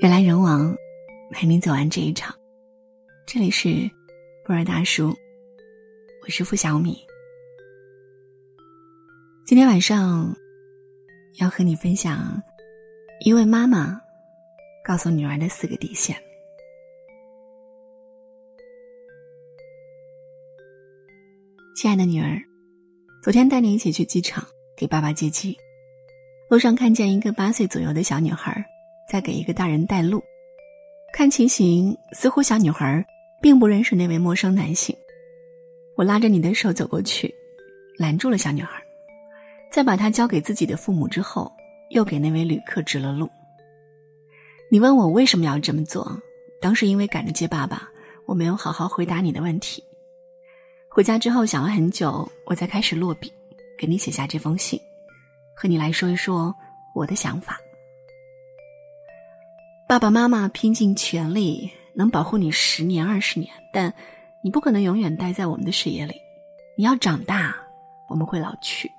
人来人往，陪你走完这一场。这里是布尔大叔，我是付小米。今天晚上要和你分享一位妈妈告诉女儿的四个底线。亲爱的女儿，昨天带你一起去机场给爸爸接机，路上看见一个八岁左右的小女孩。在给一个大人带路，看情形似乎小女孩并不认识那位陌生男性。我拉着你的手走过去，拦住了小女孩，在把她交给自己的父母之后，又给那位旅客指了路。你问我为什么要这么做？当时因为赶着接爸爸，我没有好好回答你的问题。回家之后想了很久，我才开始落笔，给你写下这封信，和你来说一说我的想法。爸爸妈妈拼尽全力能保护你十年二十年，但你不可能永远待在我们的视野里。你要长大，我们会老去。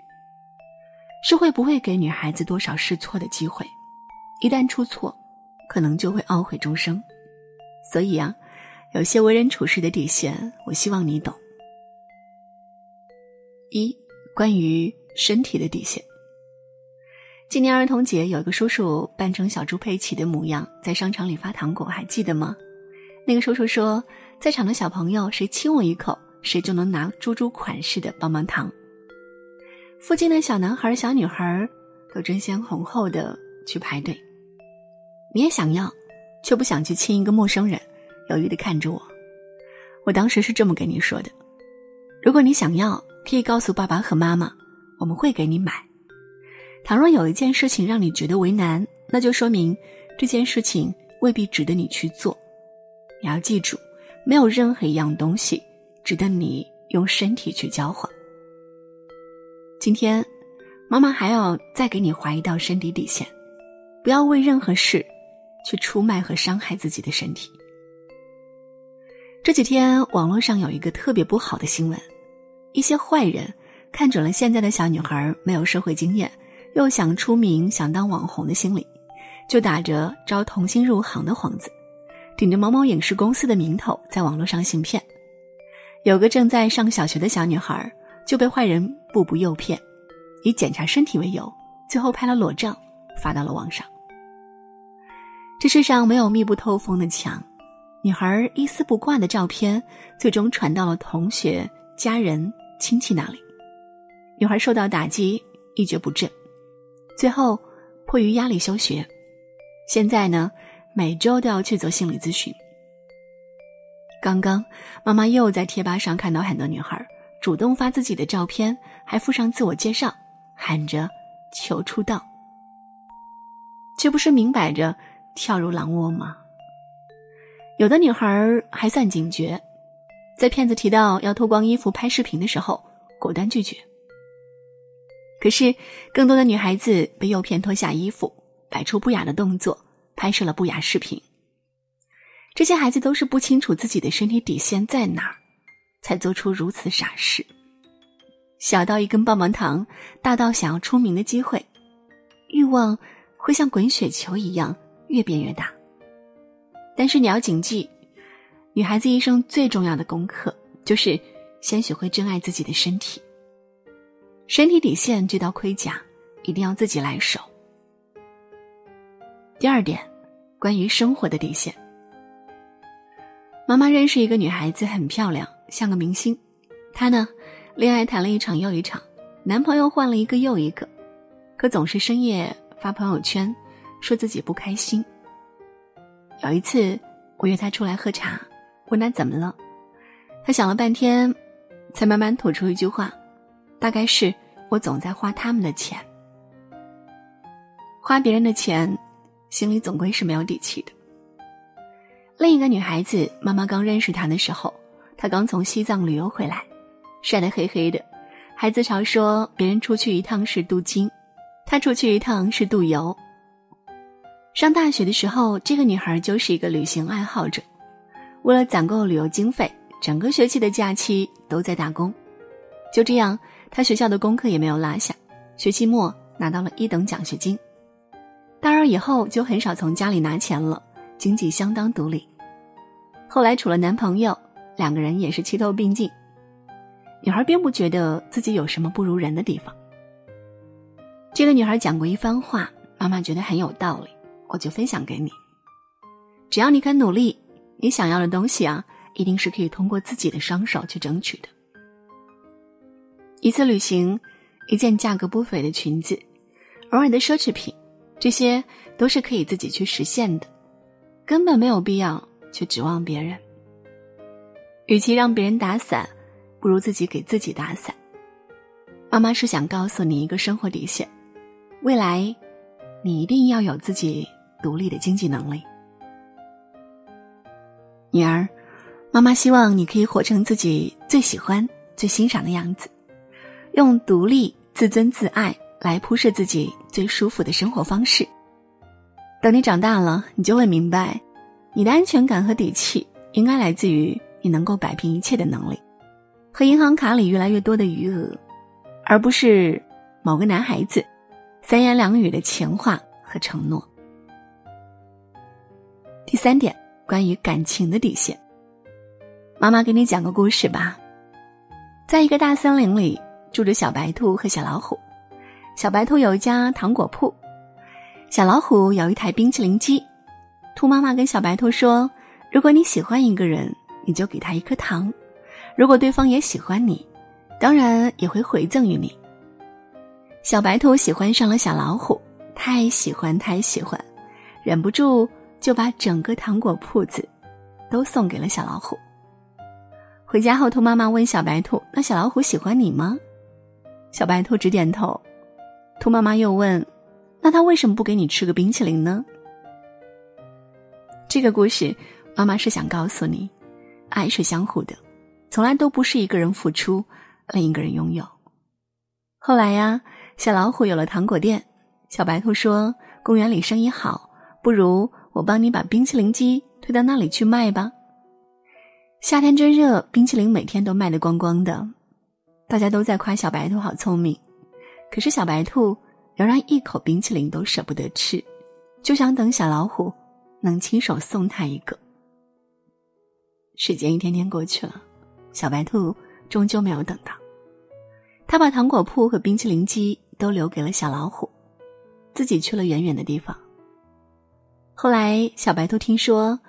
社会不会给女孩子多少试错的机会，一旦出错，可能就会懊悔终生。所以啊，有些为人处事的底线，我希望你懂。一，关于身体的底线。今年儿童节，有一个叔叔扮成小猪佩奇的模样，在商场里发糖果，还记得吗？那个叔叔说，在场的小朋友谁亲我一口，谁就能拿猪猪款式的棒棒糖。附近的小男孩、小女孩都争先恐后的去排队。你也想要，却不想去亲一个陌生人，犹豫的看着我。我当时是这么跟你说的：如果你想要，可以告诉爸爸和妈妈，我们会给你买。倘若有一件事情让你觉得为难，那就说明这件事情未必值得你去做。你要记住，没有任何一样东西值得你用身体去交换。今天，妈妈还要再给你划一道身体底线，不要为任何事去出卖和伤害自己的身体。这几天网络上有一个特别不好的新闻，一些坏人看准了现在的小女孩没有社会经验。又想出名、想当网红的心理，就打着招童星入行的幌子，顶着某某影视公司的名头，在网络上行骗。有个正在上小学的小女孩就被坏人步步诱骗，以检查身体为由，最后拍了裸照发到了网上。这世上没有密不透风的墙，女孩一丝不挂的照片最终传到了同学、家人、亲戚那里，女孩受到打击，一蹶不振。最后，迫于压力休学。现在呢，每周都要去做心理咨询。刚刚，妈妈又在贴吧上看到很多女孩主动发自己的照片，还附上自我介绍，喊着求出道。这不是明摆着跳入狼窝吗？有的女孩还算警觉，在骗子提到要脱光衣服拍视频的时候，果断拒绝。可是，更多的女孩子被诱骗脱下衣服，摆出不雅的动作，拍摄了不雅视频。这些孩子都是不清楚自己的身体底线在哪儿，才做出如此傻事。小到一根棒棒糖，大到想要出名的机会，欲望会像滚雪球一样越变越大。但是你要谨记，女孩子一生最重要的功课就是先学会珍爱自己的身体。身体底线这道盔甲，一定要自己来守。第二点，关于生活的底线。妈妈认识一个女孩子，很漂亮，像个明星。她呢，恋爱谈了一场又一场，男朋友换了一个又一个，可总是深夜发朋友圈，说自己不开心。有一次，我约她出来喝茶，问她怎么了，她想了半天，才慢慢吐出一句话。大概是我总在花他们的钱，花别人的钱，心里总归是没有底气的。另一个女孩子，妈妈刚认识她的时候，她刚从西藏旅游回来，晒得黑黑的，还自嘲说别人出去一趟是镀金，她出去一趟是镀油。上大学的时候，这个女孩就是一个旅行爱好者，为了攒够旅游经费，整个学期的假期都在打工，就这样。他学校的功课也没有落下，学期末拿到了一等奖学金。大二以后就很少从家里拿钱了，经济相当独立。后来处了男朋友，两个人也是齐头并进。女孩并不觉得自己有什么不如人的地方。这个女孩讲过一番话，妈妈觉得很有道理，我就分享给你。只要你肯努力，你想要的东西啊，一定是可以通过自己的双手去争取的。一次旅行，一件价格不菲的裙子，偶尔的奢侈品，这些都是可以自己去实现的，根本没有必要去指望别人。与其让别人打伞，不如自己给自己打伞。妈妈是想告诉你一个生活底线：未来，你一定要有自己独立的经济能力。女儿，妈妈希望你可以活成自己最喜欢、最欣赏的样子，用独立、自尊、自爱来铺设自己最舒服的生活方式。等你长大了，你就会明白，你的安全感和底气应该来自于你能够摆平一切的能力，和银行卡里越来越多的余额，而不是某个男孩子三言两语的情话和承诺。第三点。关于感情的底线，妈妈给你讲个故事吧。在一个大森林里，住着小白兔和小老虎。小白兔有一家糖果铺，小老虎有一台冰淇淋机。兔妈妈跟小白兔说：“如果你喜欢一个人，你就给他一颗糖；如果对方也喜欢你，当然也会回赠于你。”小白兔喜欢上了小老虎，太喜欢太喜欢，忍不住。就把整个糖果铺子都送给了小老虎。回家后，兔妈妈问小白兔：“那小老虎喜欢你吗？”小白兔直点头。兔妈妈又问：“那他为什么不给你吃个冰淇淋呢？”这个故事，妈妈是想告诉你，爱是相互的，从来都不是一个人付出，另一个人拥有。后来呀，小老虎有了糖果店，小白兔说：“公园里生意好，不如……”我帮你把冰淇淋机推到那里去卖吧。夏天真热，冰淇淋每天都卖得光光的，大家都在夸小白兔好聪明。可是小白兔仍然一口冰淇淋都舍不得吃，就想等小老虎能亲手送他一个。时间一天天过去了，小白兔终究没有等到。他把糖果铺和冰淇淋机都留给了小老虎，自己去了远远的地方。后来，小白兔听说，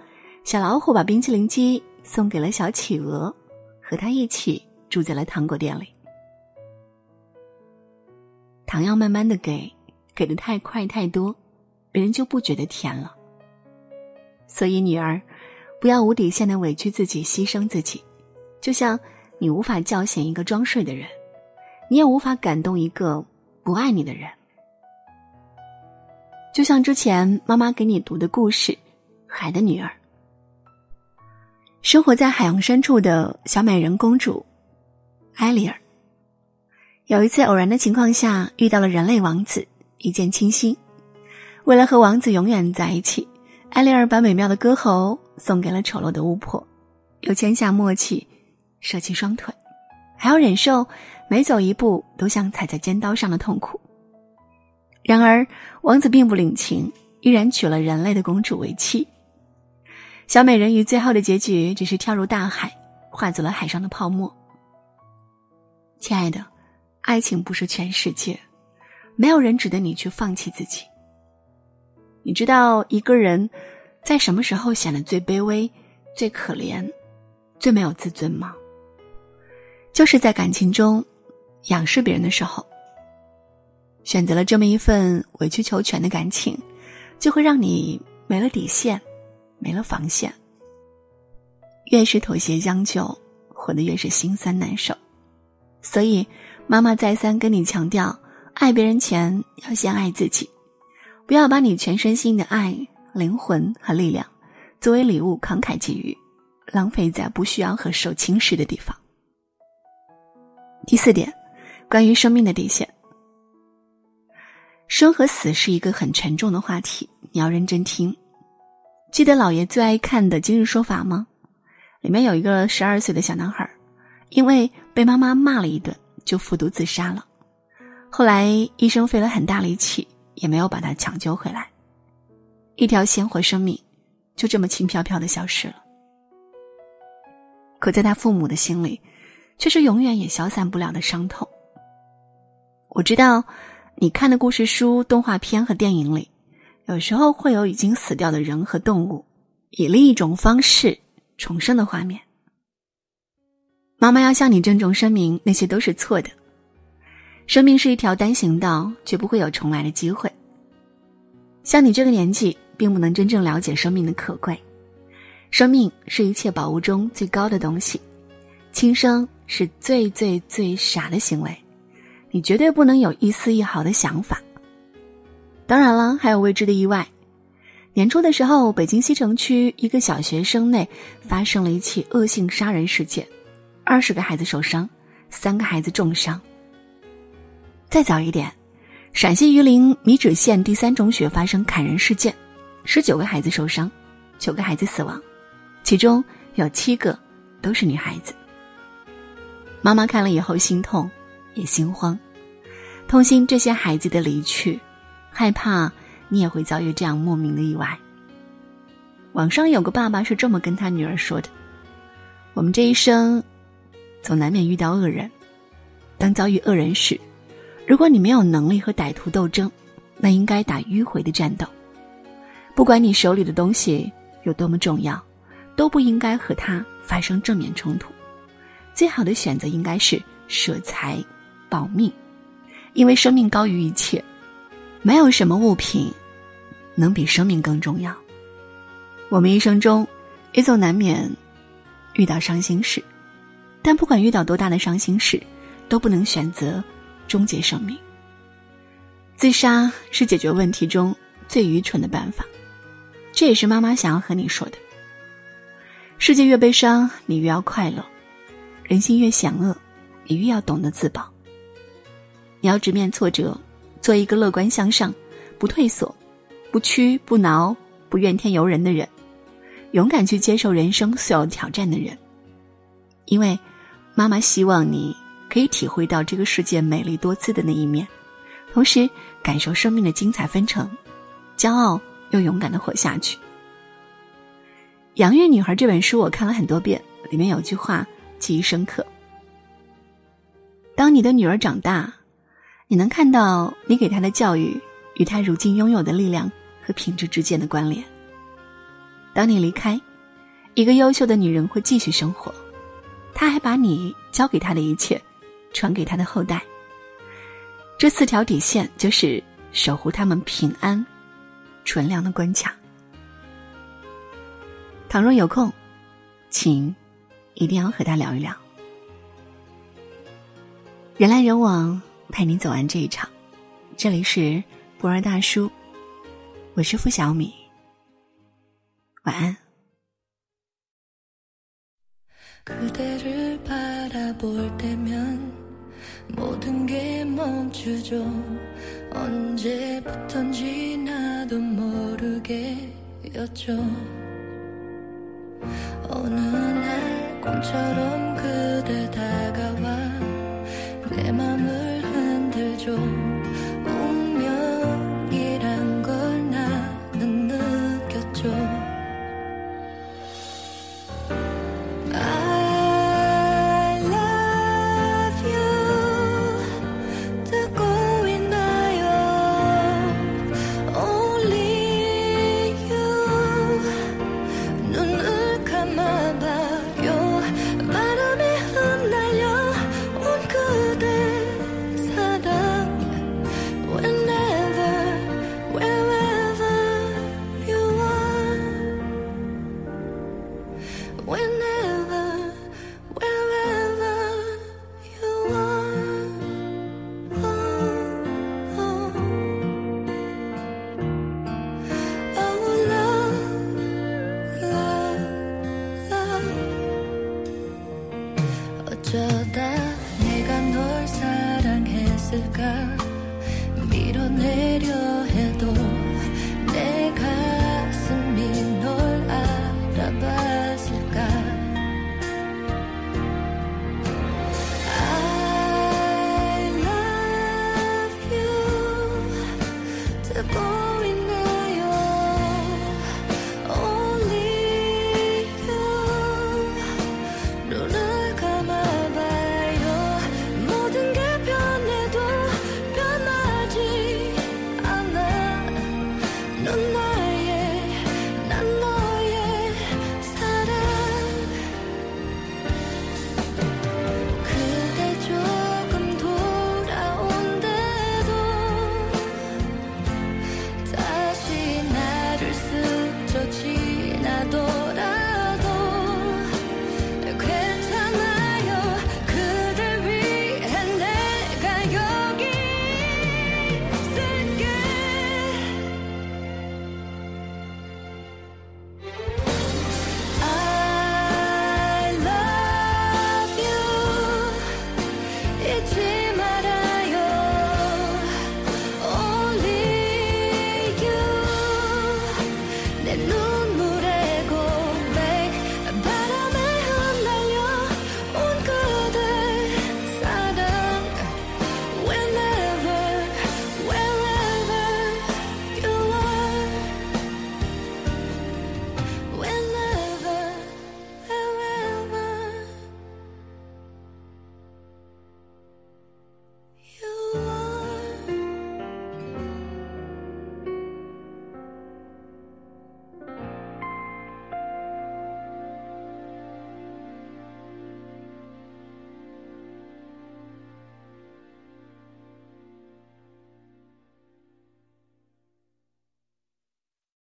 小老虎把冰淇淋机送给了小企鹅，和他一起住在了糖果店里。糖要慢慢的给，给的太快太多，别人就不觉得甜了。所以，女儿，不要无底线的委屈自己，牺牲自己。就像你无法叫醒一个装睡的人，你也无法感动一个不爱你的人。就像之前妈妈给你读的故事《海的女儿》，生活在海洋深处的小美人公主艾丽尔，有一次偶然的情况下遇到了人类王子，一见倾心。为了和王子永远在一起，艾丽尔把美妙的歌喉送给了丑陋的巫婆，又签下默契，舍弃双腿，还要忍受每走一步都像踩在尖刀上的痛苦。然而，王子并不领情，依然娶了人类的公主为妻。小美人鱼最后的结局只是跳入大海，化作了海上的泡沫。亲爱的，爱情不是全世界，没有人值得你去放弃自己。你知道一个人在什么时候显得最卑微、最可怜、最没有自尊吗？就是在感情中仰视别人的时候。选择了这么一份委曲求全的感情，就会让你没了底线，没了防线。越是妥协将就，活得越是心酸难受。所以，妈妈再三跟你强调：爱别人前要先爱自己，不要把你全身心的爱、灵魂和力量作为礼物慷慨给予，浪费在不需要和受侵蚀的地方。第四点，关于生命的底线。生和死是一个很沉重的话题，你要认真听。记得姥爷最爱看的《今日说法》吗？里面有一个十二岁的小男孩，因为被妈妈骂了一顿，就服毒自杀了。后来医生费了很大力气，也没有把他抢救回来。一条鲜活生命，就这么轻飘飘的消失了。可在他父母的心里，却是永远也消散不了的伤痛。我知道，你看的故事书、动画片和电影里，有时候会有已经死掉的人和动物，以另一种方式重生的画面。妈妈要向你郑重声明，那些都是错的。生命是一条单行道，绝不会有重来的机会。像你这个年纪，并不能真正了解生命的可贵。生命是一切宝物中最高的东西，轻生是最最最傻的行为，你绝对不能有一丝一毫的想法。当然了，还有未知的意外。年初的时候，北京西城区一个小学生内发生了一起恶性杀人事件。二十个孩子受伤，三个孩子重伤。再早一点，陕西榆林米脂县第三中学发生砍人事件，十九个孩子受伤，九个孩子死亡，其中有七个都是女孩子。妈妈看了以后心痛，也心慌，痛心这些孩子的离去，害怕你也会遭遇这样莫名的意外。网上有个爸爸是这么跟他女儿说的：“我们这一生。”总难免遇到恶人，当遭遇恶人时，如果你没有能力和歹徒斗争，那应该打迂回的战斗。不管你手里的东西有多么重要，都不应该和他发生正面冲突。最好的选择应该是舍财保命，因为生命高于一切，没有什么物品能比生命更重要。我们一生中也总难免遇到伤心事。但不管遇到多大的伤心事，都不能选择终结生命。自杀是解决问题中最愚蠢的办法，这也是妈妈想要和你说的。世界越悲伤，你越要快乐；人心越险恶，你越要懂得自保。你要直面挫折，做一个乐观向上、不退缩、不屈不挠、不怨天尤人的人，勇敢去接受人生所有挑战的人，因为。妈妈希望你可以体会到这个世界美丽多姿的那一面，同时感受生命的精彩纷呈，骄傲又勇敢的活下去。《养育女孩》这本书我看了很多遍，里面有句话记忆深刻：当你的女儿长大，你能看到你给她的教育与她如今拥有的力量和品质之间的关联。当你离开，一个优秀的女人会继续生活。他还把你交给他的一切，传给他的后代。这四条底线就是守护他们平安、纯良的关卡。倘若有空，请一定要和他聊一聊。人来人往，陪你走完这一场。这里是博尔大叔，我是付小米。晚安。 그대를 바라볼 때면 모든 게 멈추죠. 언제부턴지 나도 모르게였죠. 어느 날 꿈처럼 내가 밀어내려.